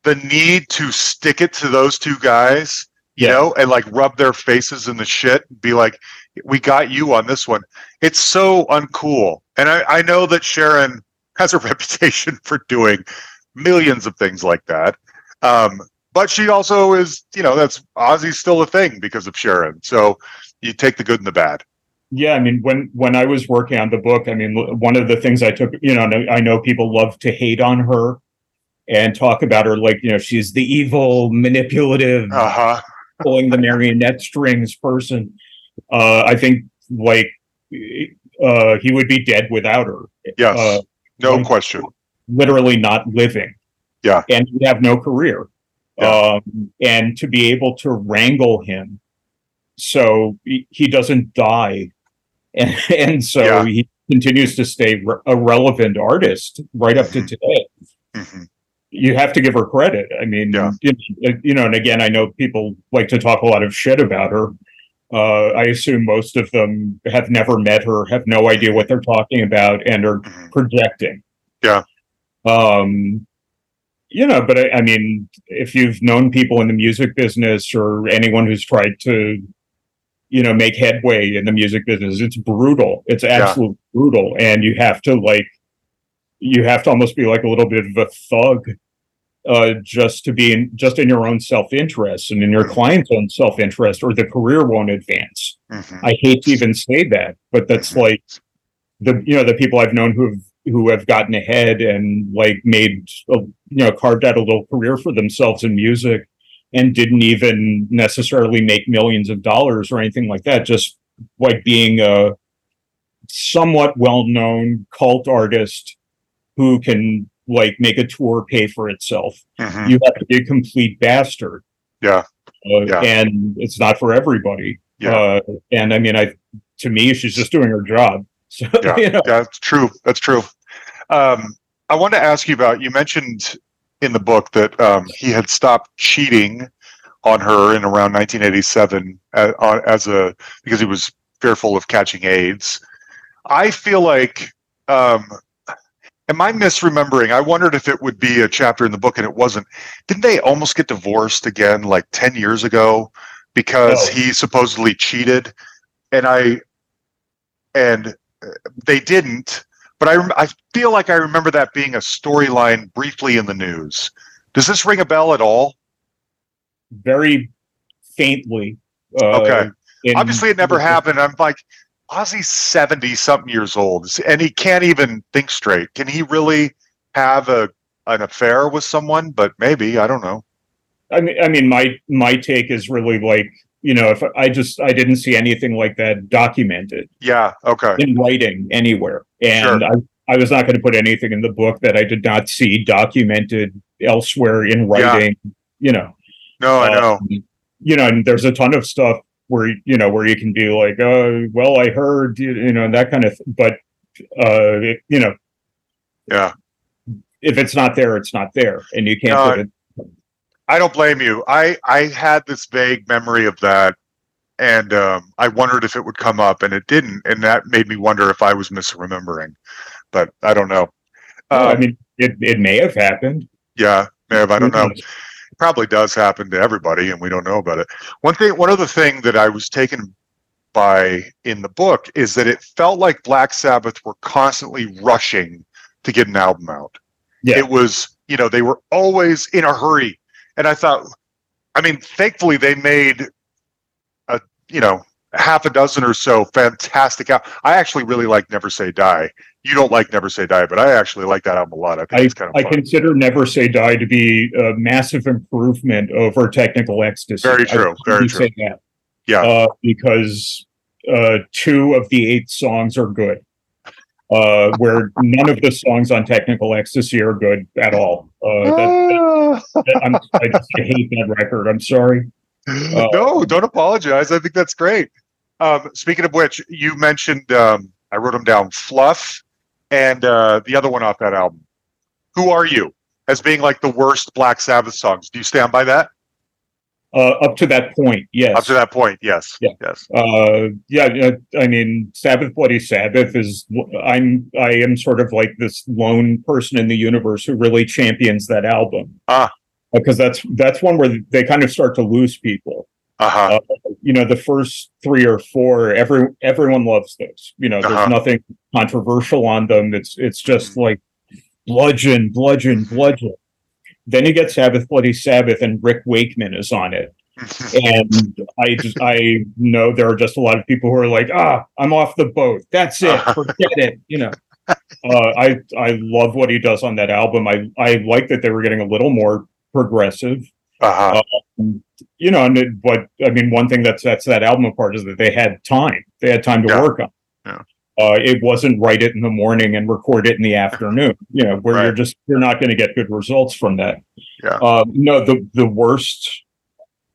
the need to stick it to those two guys, you Yeah. know, and like rub their faces in the shit and be like, "We got you on this one." It's so uncool, and I, I know that Sharon has a reputation for doing millions of things like that. Um, but she also is, you know, that's Ozzy's still a thing because of Sharon. So you take the good and the bad. Yeah, I mean, when when I was working on the book, I mean, one of the things I took, you know, I know people love to hate on her and talk about her like, you know, she's the evil, manipulative, Uh huh. pulling the marionette strings person. Uh, I think like uh, he would be dead without her. Yes. Uh, no question. literally not living. Yeah. And he'd have no career. Yeah. Um, and to be able to wrangle him so he, doesn't die. And, and so Yeah. he continues to stay re- a relevant artist right up to Mhm. today. hmm You have to give her credit. I mean, Yeah. you, you know, and again, I know people like to talk a lot of shit about her. Uh, I assume most of them have never met her, have no idea what they're talking about, and are hmm projecting. Yeah. Um, you know, but I, I mean, if you've known people in the music business or anyone who's tried to, you know, make headway in the music business, it's brutal. It's absolute brutal. And you have to like, you have to almost be like a little bit of a thug, uh, just to be in, just in your own self-interest and in your client's own self-interest or the career won't advance. hmm I hate to even say that, but that's Mhm. like the you know the people I've known who have who have gotten ahead and like made a, you know carved out a little career for themselves in music and didn't even necessarily make millions of dollars or anything like that. Just like being a somewhat well-known cult artist who can like make a tour pay for itself. hmm You have to be a complete bastard. Yeah. Uh, Yeah. And it's not for everybody. Yeah. Uh, and I mean, I to me, she's just doing her job. So Yeah. you know, Yeah, that's true. That's true. Um, I want to ask you about. You mentioned in the book that um, he had stopped cheating on her in around 1987 as, as a because he was fearful of catching AIDS. I feel like. Um, Am I misremembering? I wondered if it would be a chapter in the book, and it wasn't. Didn't they almost get divorced again, like ten years ago, because No. he supposedly cheated? And I, and uh, they didn't. But I, I feel like I remember that being a storyline briefly in the news. Does this ring a bell at all? very faintly. Uh, Okay. in- Obviously, it never happened. I'm like, Ozzy's seventy something years old, and he can't even think straight. Can he really have a an affair with someone? But maybe I don't know. I mean, I mean, my my take is really like you know, if I just I didn't see anything like that documented Yeah. Okay. in writing anywhere, and I I was not going to put anything in the book that I did not see documented elsewhere in writing. You know, No, I know. Um, you know, and there's a ton of stuff where you know where you can be like, oh, well, I heard, you, know, that kind of. But uh, it, you know, Yeah. if it's not there, it's not there, and you can't put it. I don't blame you. I I had this vague memory of that, and um, I wondered if it would come up, and it didn't, and that made me wonder if I was misremembering. But I don't know. I Um, mean, it, it may have happened. yeah, Mav, I don't know. Probably does happen to everybody, and we don't know about it. One thing, one other thing that I was taken by in the book is that it felt like Black Sabbath were constantly rushing to get an album out. Yeah. It was, you know, they were always in a hurry. And I thought, I mean, thankfully they made a, you know, half a dozen or so fantastic al- I actually really like Never Say Die. You don't like Never Say Die, but I actually like that album a lot. I think I, it's kind of I fun. consider Never Say Die to be a massive improvement over Technical Ecstasy. Very true, very true. say that. Yeah. Uh, because uh, two of the eight songs are good. Uh, where none of the songs on Technical Ecstasy are good at all. Uh, that, that- I'm, I, just, hate that record. I'm sorry. Uh, no, don't apologize. I think that's great. Um, speaking of which, you mentioned um, I wrote them down. Fluff and uh, the other one off that album. Who are you? As being like the worst Black Sabbath songs. Do you stand by that? Uh, up to that point, yes. Up to that point, yes. Yeah. Yes. uh yeah uh, i mean sabbath bloody sabbath is i'm i am sort of like this lone person in the universe who really champions that album Ah. because that's that's one where they kind of start to lose people Uh-huh. you know the first three or four every everyone loves those you know there's Uh-huh. nothing controversial on them it's it's just like bludgeon bludgeon bludgeon then you get sabbath bloody sabbath and rick wakeman is on it and I just I know there are just a lot of people who are like, ah, I'm off the boat. That's it. Forget it. You know. Uh, I I love what he does on that album. I I like that they were getting a little more progressive. Uh-huh. You know, and it, but I mean, one thing that sets that album apart is that they had time. They had time to Yeah. work on. it. Yeah. Uh, it wasn't write it in the morning and record it in the afternoon. You know, where you're just you're not going to get good results from that. Yeah. Uh, no, the the worst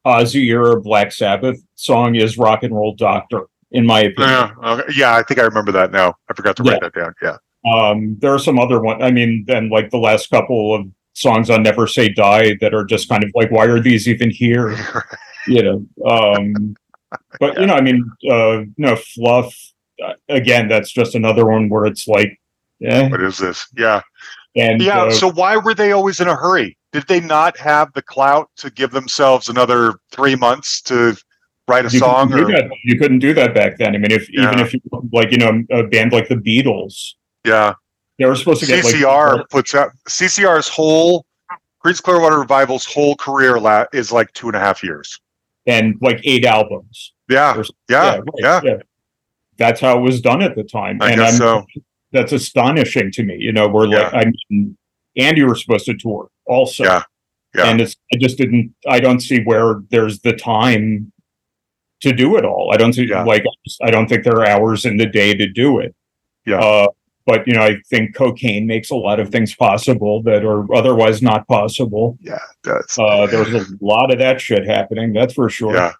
Ozzy era Black Sabbath song is "Rock and Roll Doctor," in my opinion. yeah. Okay. Yeah, I think I remember that now. I forgot to write that down. Yeah. Um, there are some other one. I mean, then like the last couple of songs on "Never Say Die" that are just kind of like, why are these even here? You know. Um, but you know, I mean, uh, you know, fluff. Uh, again, that's just another one where it's like, yeah, what is this? Yeah. and Yeah. uh, so why were they always in a hurry? Did they not have the clout to give themselves another three months to write a you song? couldn't, Or, you couldn't do that back then. I mean, if even if you like, you know, a band like the Beatles, yeah. They were supposed to get like CCR puts out CCR's whole Creedence Clearwater Revival's whole career la- is like two and a half years. and like eight albums. Yeah, Or- yeah, right, yeah. That's how it was done at the time. I and guess I'm, so. that's astonishing to me. You know, we're like, I mean, and you were supposed to tour also. Yeah, yeah. And it's, I just didn't, I don't see where there's the time to do it all. I don't see, Yeah. like, I don't think there are hours in the day to do it. Yeah. Uh, but, you know, I think cocaine makes a lot of things possible that are otherwise not possible. Yeah, that's Uh, there's a lot of that shit happening. That's for sure. yeah,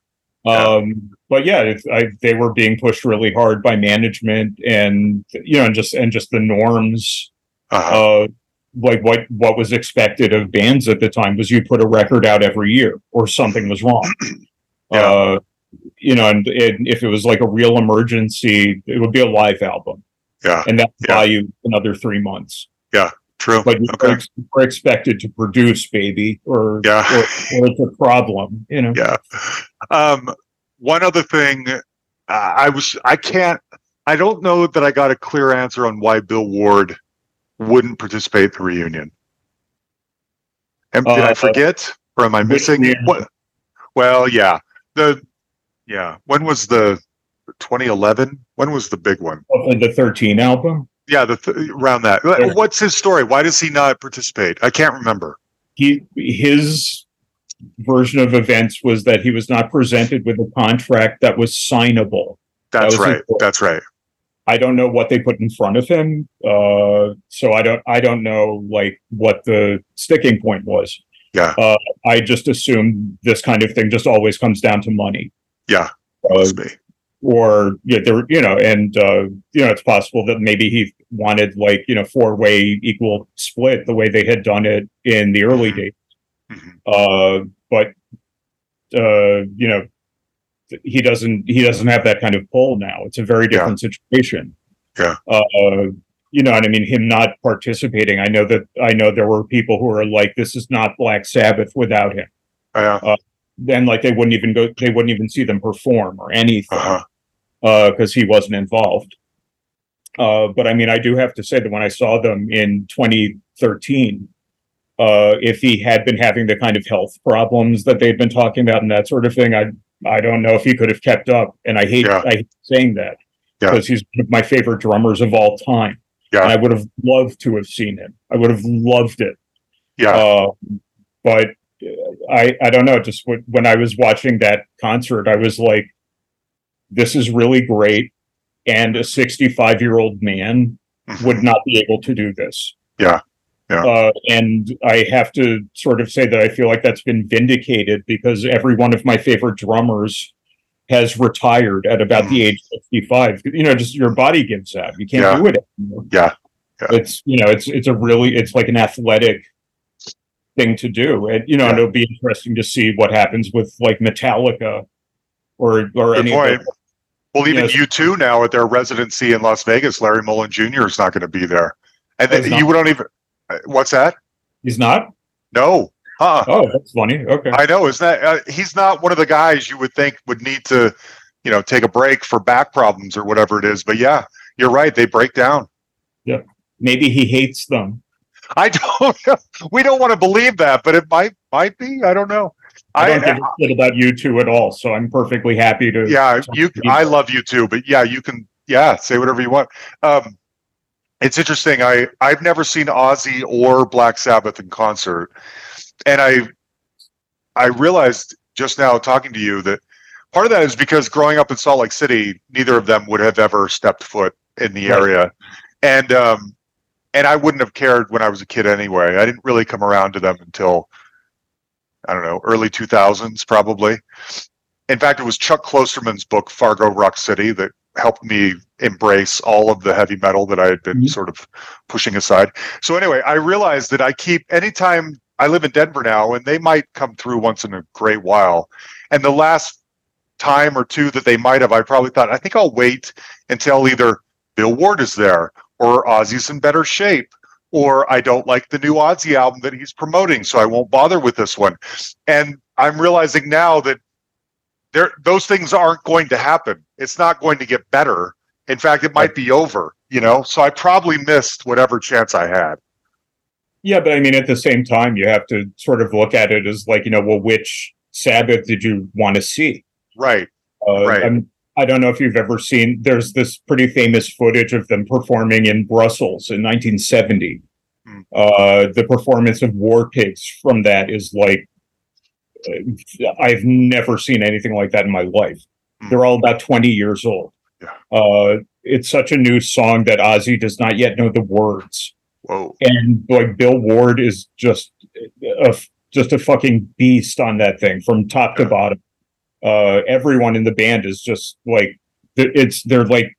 Yeah. Um, but yeah, it's, I, they were being pushed really hard by management and, you know, and just, and just the norms, uh-huh. uh, like what, what was expected of bands at the time was you put a record out every year or something was wrong. Yeah. Uh, you know, and, and if it was like a real emergency, it would be a live album yeah. and that would Yeah. you another three months. Yeah. True. But you Okay. ex- expected to produce, baby, or, Yeah. or, or it's a problem, you know? Yeah. Um, one other thing, uh, I was, I can't, I don't know that I got a clear answer on why Bill Ward wouldn't participate in the reunion. And did I Uh, forget, or am I missing reunion? what? Well, yeah, the, yeah. When was the 2011? When was the big one? Of the 13 album. Yeah, the th- around that. Yeah. What's his story? Why does he not participate? I can't remember. he his version of events was that he was not presented with a contract that was signable. That's was right. point. That's right. I don't know what they put in front of him, uh, so I don't I don't know like what the sticking point was. Yeah. Uh, I just assume this kind of thing just always comes down to money. Yeah. Uh, Must be. or there, you know, and uh, you know, it's possible that maybe he wanted like you know four way equal split the way they had done it in the early Mhm. days. Mhm. Uh, but uh, you know, he doesn't he doesn't have that kind of pull now. It's a very Yeah. different situation. Yeah. Uh, you know, and I mean, him not participating. I know that I know there were people who are like, "This is not Black Sabbath without him." Yeah. Then, like, they wouldn't even go. They wouldn't even see them perform or anything Uh-huh. Because he wasn't involved. Uh, but I mean, I do have to say that when I saw them in 2013, uh, if he had been having the kind of health problems that they'd been talking about and that sort of thing, I I don't know if he could have kept up. And I hate Yeah. I hate saying that Yeah. because he's one of my favorite drummers of all time. Yeah. And I would have loved to have seen him. I would have loved it. Yeah. Uh, but uh, I I don't know. Just when I was watching that concert, I was like, "This is really great," and a 65 year old man Mhm. would not be able to do this. Yeah. Yeah. Uh, and I have to sort of say that I feel like that's been vindicated because every one of my favorite drummers has retired at about the age of 65. You know, just your body gives out. You can't Yeah. do it anymore. Yeah. Yeah. It's, you know, it's, it's a really, it's like an athletic thing to do. And, you know, and it'll be interesting to see what happens with like Metallica or, or Good any Well, even U2 now at their residency in Las Vegas, Larry Mullen Jr. is not going to be there, and then not? you don't even. uh, What's that? he's not? No. Huh. Oh, that's funny. Okay. I know. Isn't that? Uh, he's not one of the guys you would think would need to, you know, take a break for back problems or whatever it is. But yeah, you're right. They break down. Yeah. Maybe he hates them. I don't. We don't want to believe that, but it might might be. I don't know. I I, don't give a shit about U2 at all, so I'm perfectly happy to. yeah, you. I love you too, but yeah, you can. Yeah, say whatever you want. Um, it's interesting. I I've never seen Ozzy or Black Sabbath in concert, and I I realized just now talking to you that part of that is because growing up in Salt Lake City, neither of them would have ever stepped foot in the Right. area, and um, and I wouldn't have cared when I was a kid anyway. I didn't really come around to them until I don't know, early 2000s probably. In fact, it was Chuck Klosterman's book Fargo Rock City that helped me embrace all of the heavy metal that I had been Mhm. sort of pushing aside. So anyway, I realized that I keep anytime I live in Denver now and they might come through once in a great while. And the last time or two that they might have, I probably thought, I think I'll wait until either Bill Ward is there or Ozzy's in better shape or I don't like the new Ozzy album that he's promoting, so I won't bother with this one. And I'm realizing now that there those things aren't going to happen. It's not going to get better. In fact, it might be over, you know. So I probably missed whatever chance I had. Yeah, but I mean, at the same time, you have to sort of look at it as like, you know, well, which Sabbath did you want to see? Right. Uh, Right. I'm, I don't know if you've ever seen. There's this pretty famous footage of them performing in Brussels in 1970. Hmm. Uh, the performance of War Pigs from that is like uh, I've never seen anything like that in my life. Hmm. They're all about 20 years old. Yeah. Uh, it's such a new song that Ozzy does not yet know the words Whoa. and like Bill Ward is just a just a fucking beast on that thing from top to bottom. Uh, everyone in the band is just like it's they're like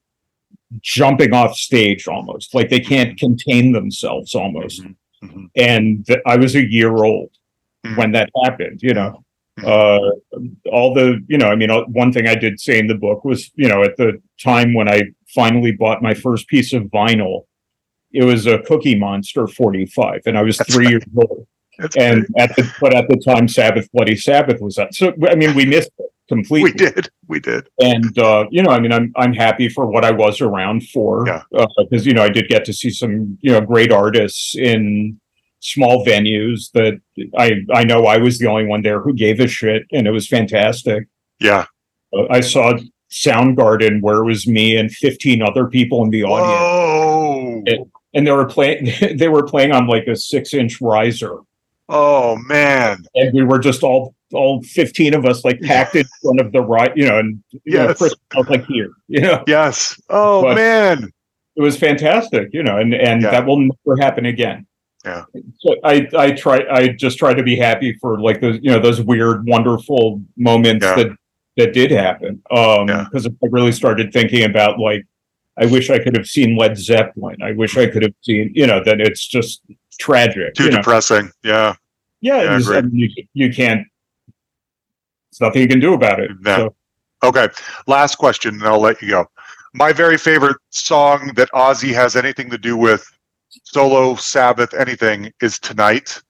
jumping off stage almost like they can't contain themselves almost. Mhm. Mhm. And th- I was a year old Mhm. when that happened. You know, Mhm. uh, all the you know, I mean, uh, one thing I did say in the book was you know at the time when I finally bought my first piece of vinyl it was a Cookie Monster 45, and I was That's three right. years old. That's And at the but at the time, Sabbath Bloody Sabbath was out. So I mean, we missed it completely. we did. We did. And uh, you know, I mean, I'm I'm happy for what I was around for Yeah. because you know I did get to see some you know great artists in small venues that I I know I was the only one there who gave a shit, and it was fantastic. Yeah. Uh, I saw Soundgarden where it was me and 15 other people in the audience Whoa. It- and they were playing they were playing on like a six inch riser Oh man. and we were just all all 15 of us like packed in front of the right you know and you know. Chris was like here you know Yes. Oh But- man. it was fantastic you know and and Yeah. that will never happen again Yeah. so i i try i just try to be happy for like those you know those weird wonderful moments Yeah. that that did happen. Um, Yeah. because I really started thinking about like, I wish I could have seen Led Zeppelin. I wish I could have seen, you know, that it's just tragic. Too you know? depressing. Yeah. Yeah, Yeah, was- I mean, you, you can't. There's nothing you can do about it. No. So, Okay. Last question, and I'll let you go. My very favorite song that Ozzy has anything to do with solo, Sabbath, anything is Tonight.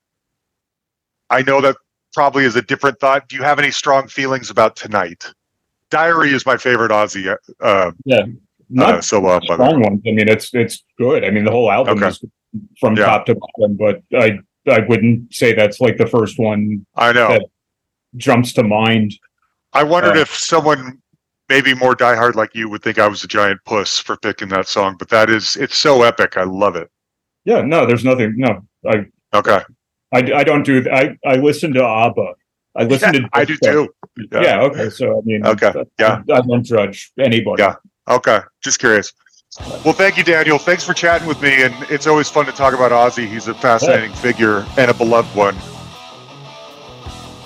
I know that probably is a different thought. Do you have any strong feelings about Tonight? Diary is my favorite Ozzy uh, not uh, solo by the strong ones. I mean, it's it's good. I mean, the whole album Okay. is from Yeah. top to bottom, but I I wouldn't say that's like the first one I know. that- jumps to mind. I wondered Uh, if someone maybe more diehard like you would think I was a giant puss for picking that song, but that is it's so epic. I love it. Yeah, no, there's nothing. No, I Okay. I, I don't do. I I listen to ABBA. I listen Yeah, to. I do too. Yeah. Okay. So I mean. Okay, yeah. I, I don't judge anybody. Yeah. Okay. Just curious. Well, thank you, Daniel. Thanks for chatting with me, and it's always fun to talk about Ozzy. He's a fascinating figure and a beloved one.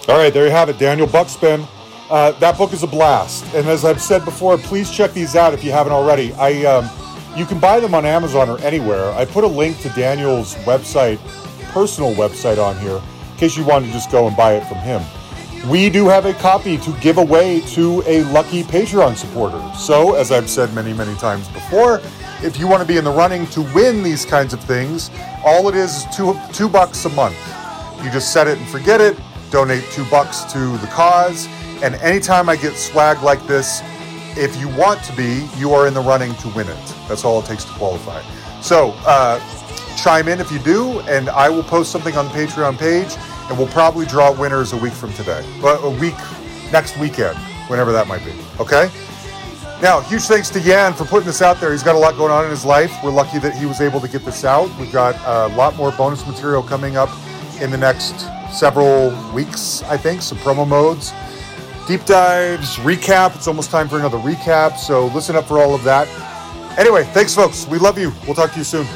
All right, there you have it, Daniel Bukzpan. Uh, that book is a blast, and as I've said before, please check these out if you haven't already. I um, you can buy them on Amazon or anywhere. I put a link to Daniel's website, personal website, on here in case you want to just go and buy it from him. We do have a copy to give away to a lucky Patreon supporter. So, as I've said many, many times before, if you want to be in the running to win these kinds of things, all it is is two, two bucks a month. You just set it and forget it, donate two bucks to the cause, and anytime I get swag like this, if you want to be, you are in the running to win it. That's all it takes to qualify. So, uh, chime in if you do, and I will post something on the Patreon page, and we'll probably draw winners a week from today. But a week, next weekend, whenever that might be. Okay? Now, huge thanks to Yan for putting this out there. He's got a lot going on in his life. We're lucky that he was able to get this out. We've got a lot more bonus material coming up in the next several weeks, I think. Some promo modes, deep dives, recap. It's almost time for another recap, so listen up for all of that. Anyway, thanks, folks. We love you. We'll talk to you soon.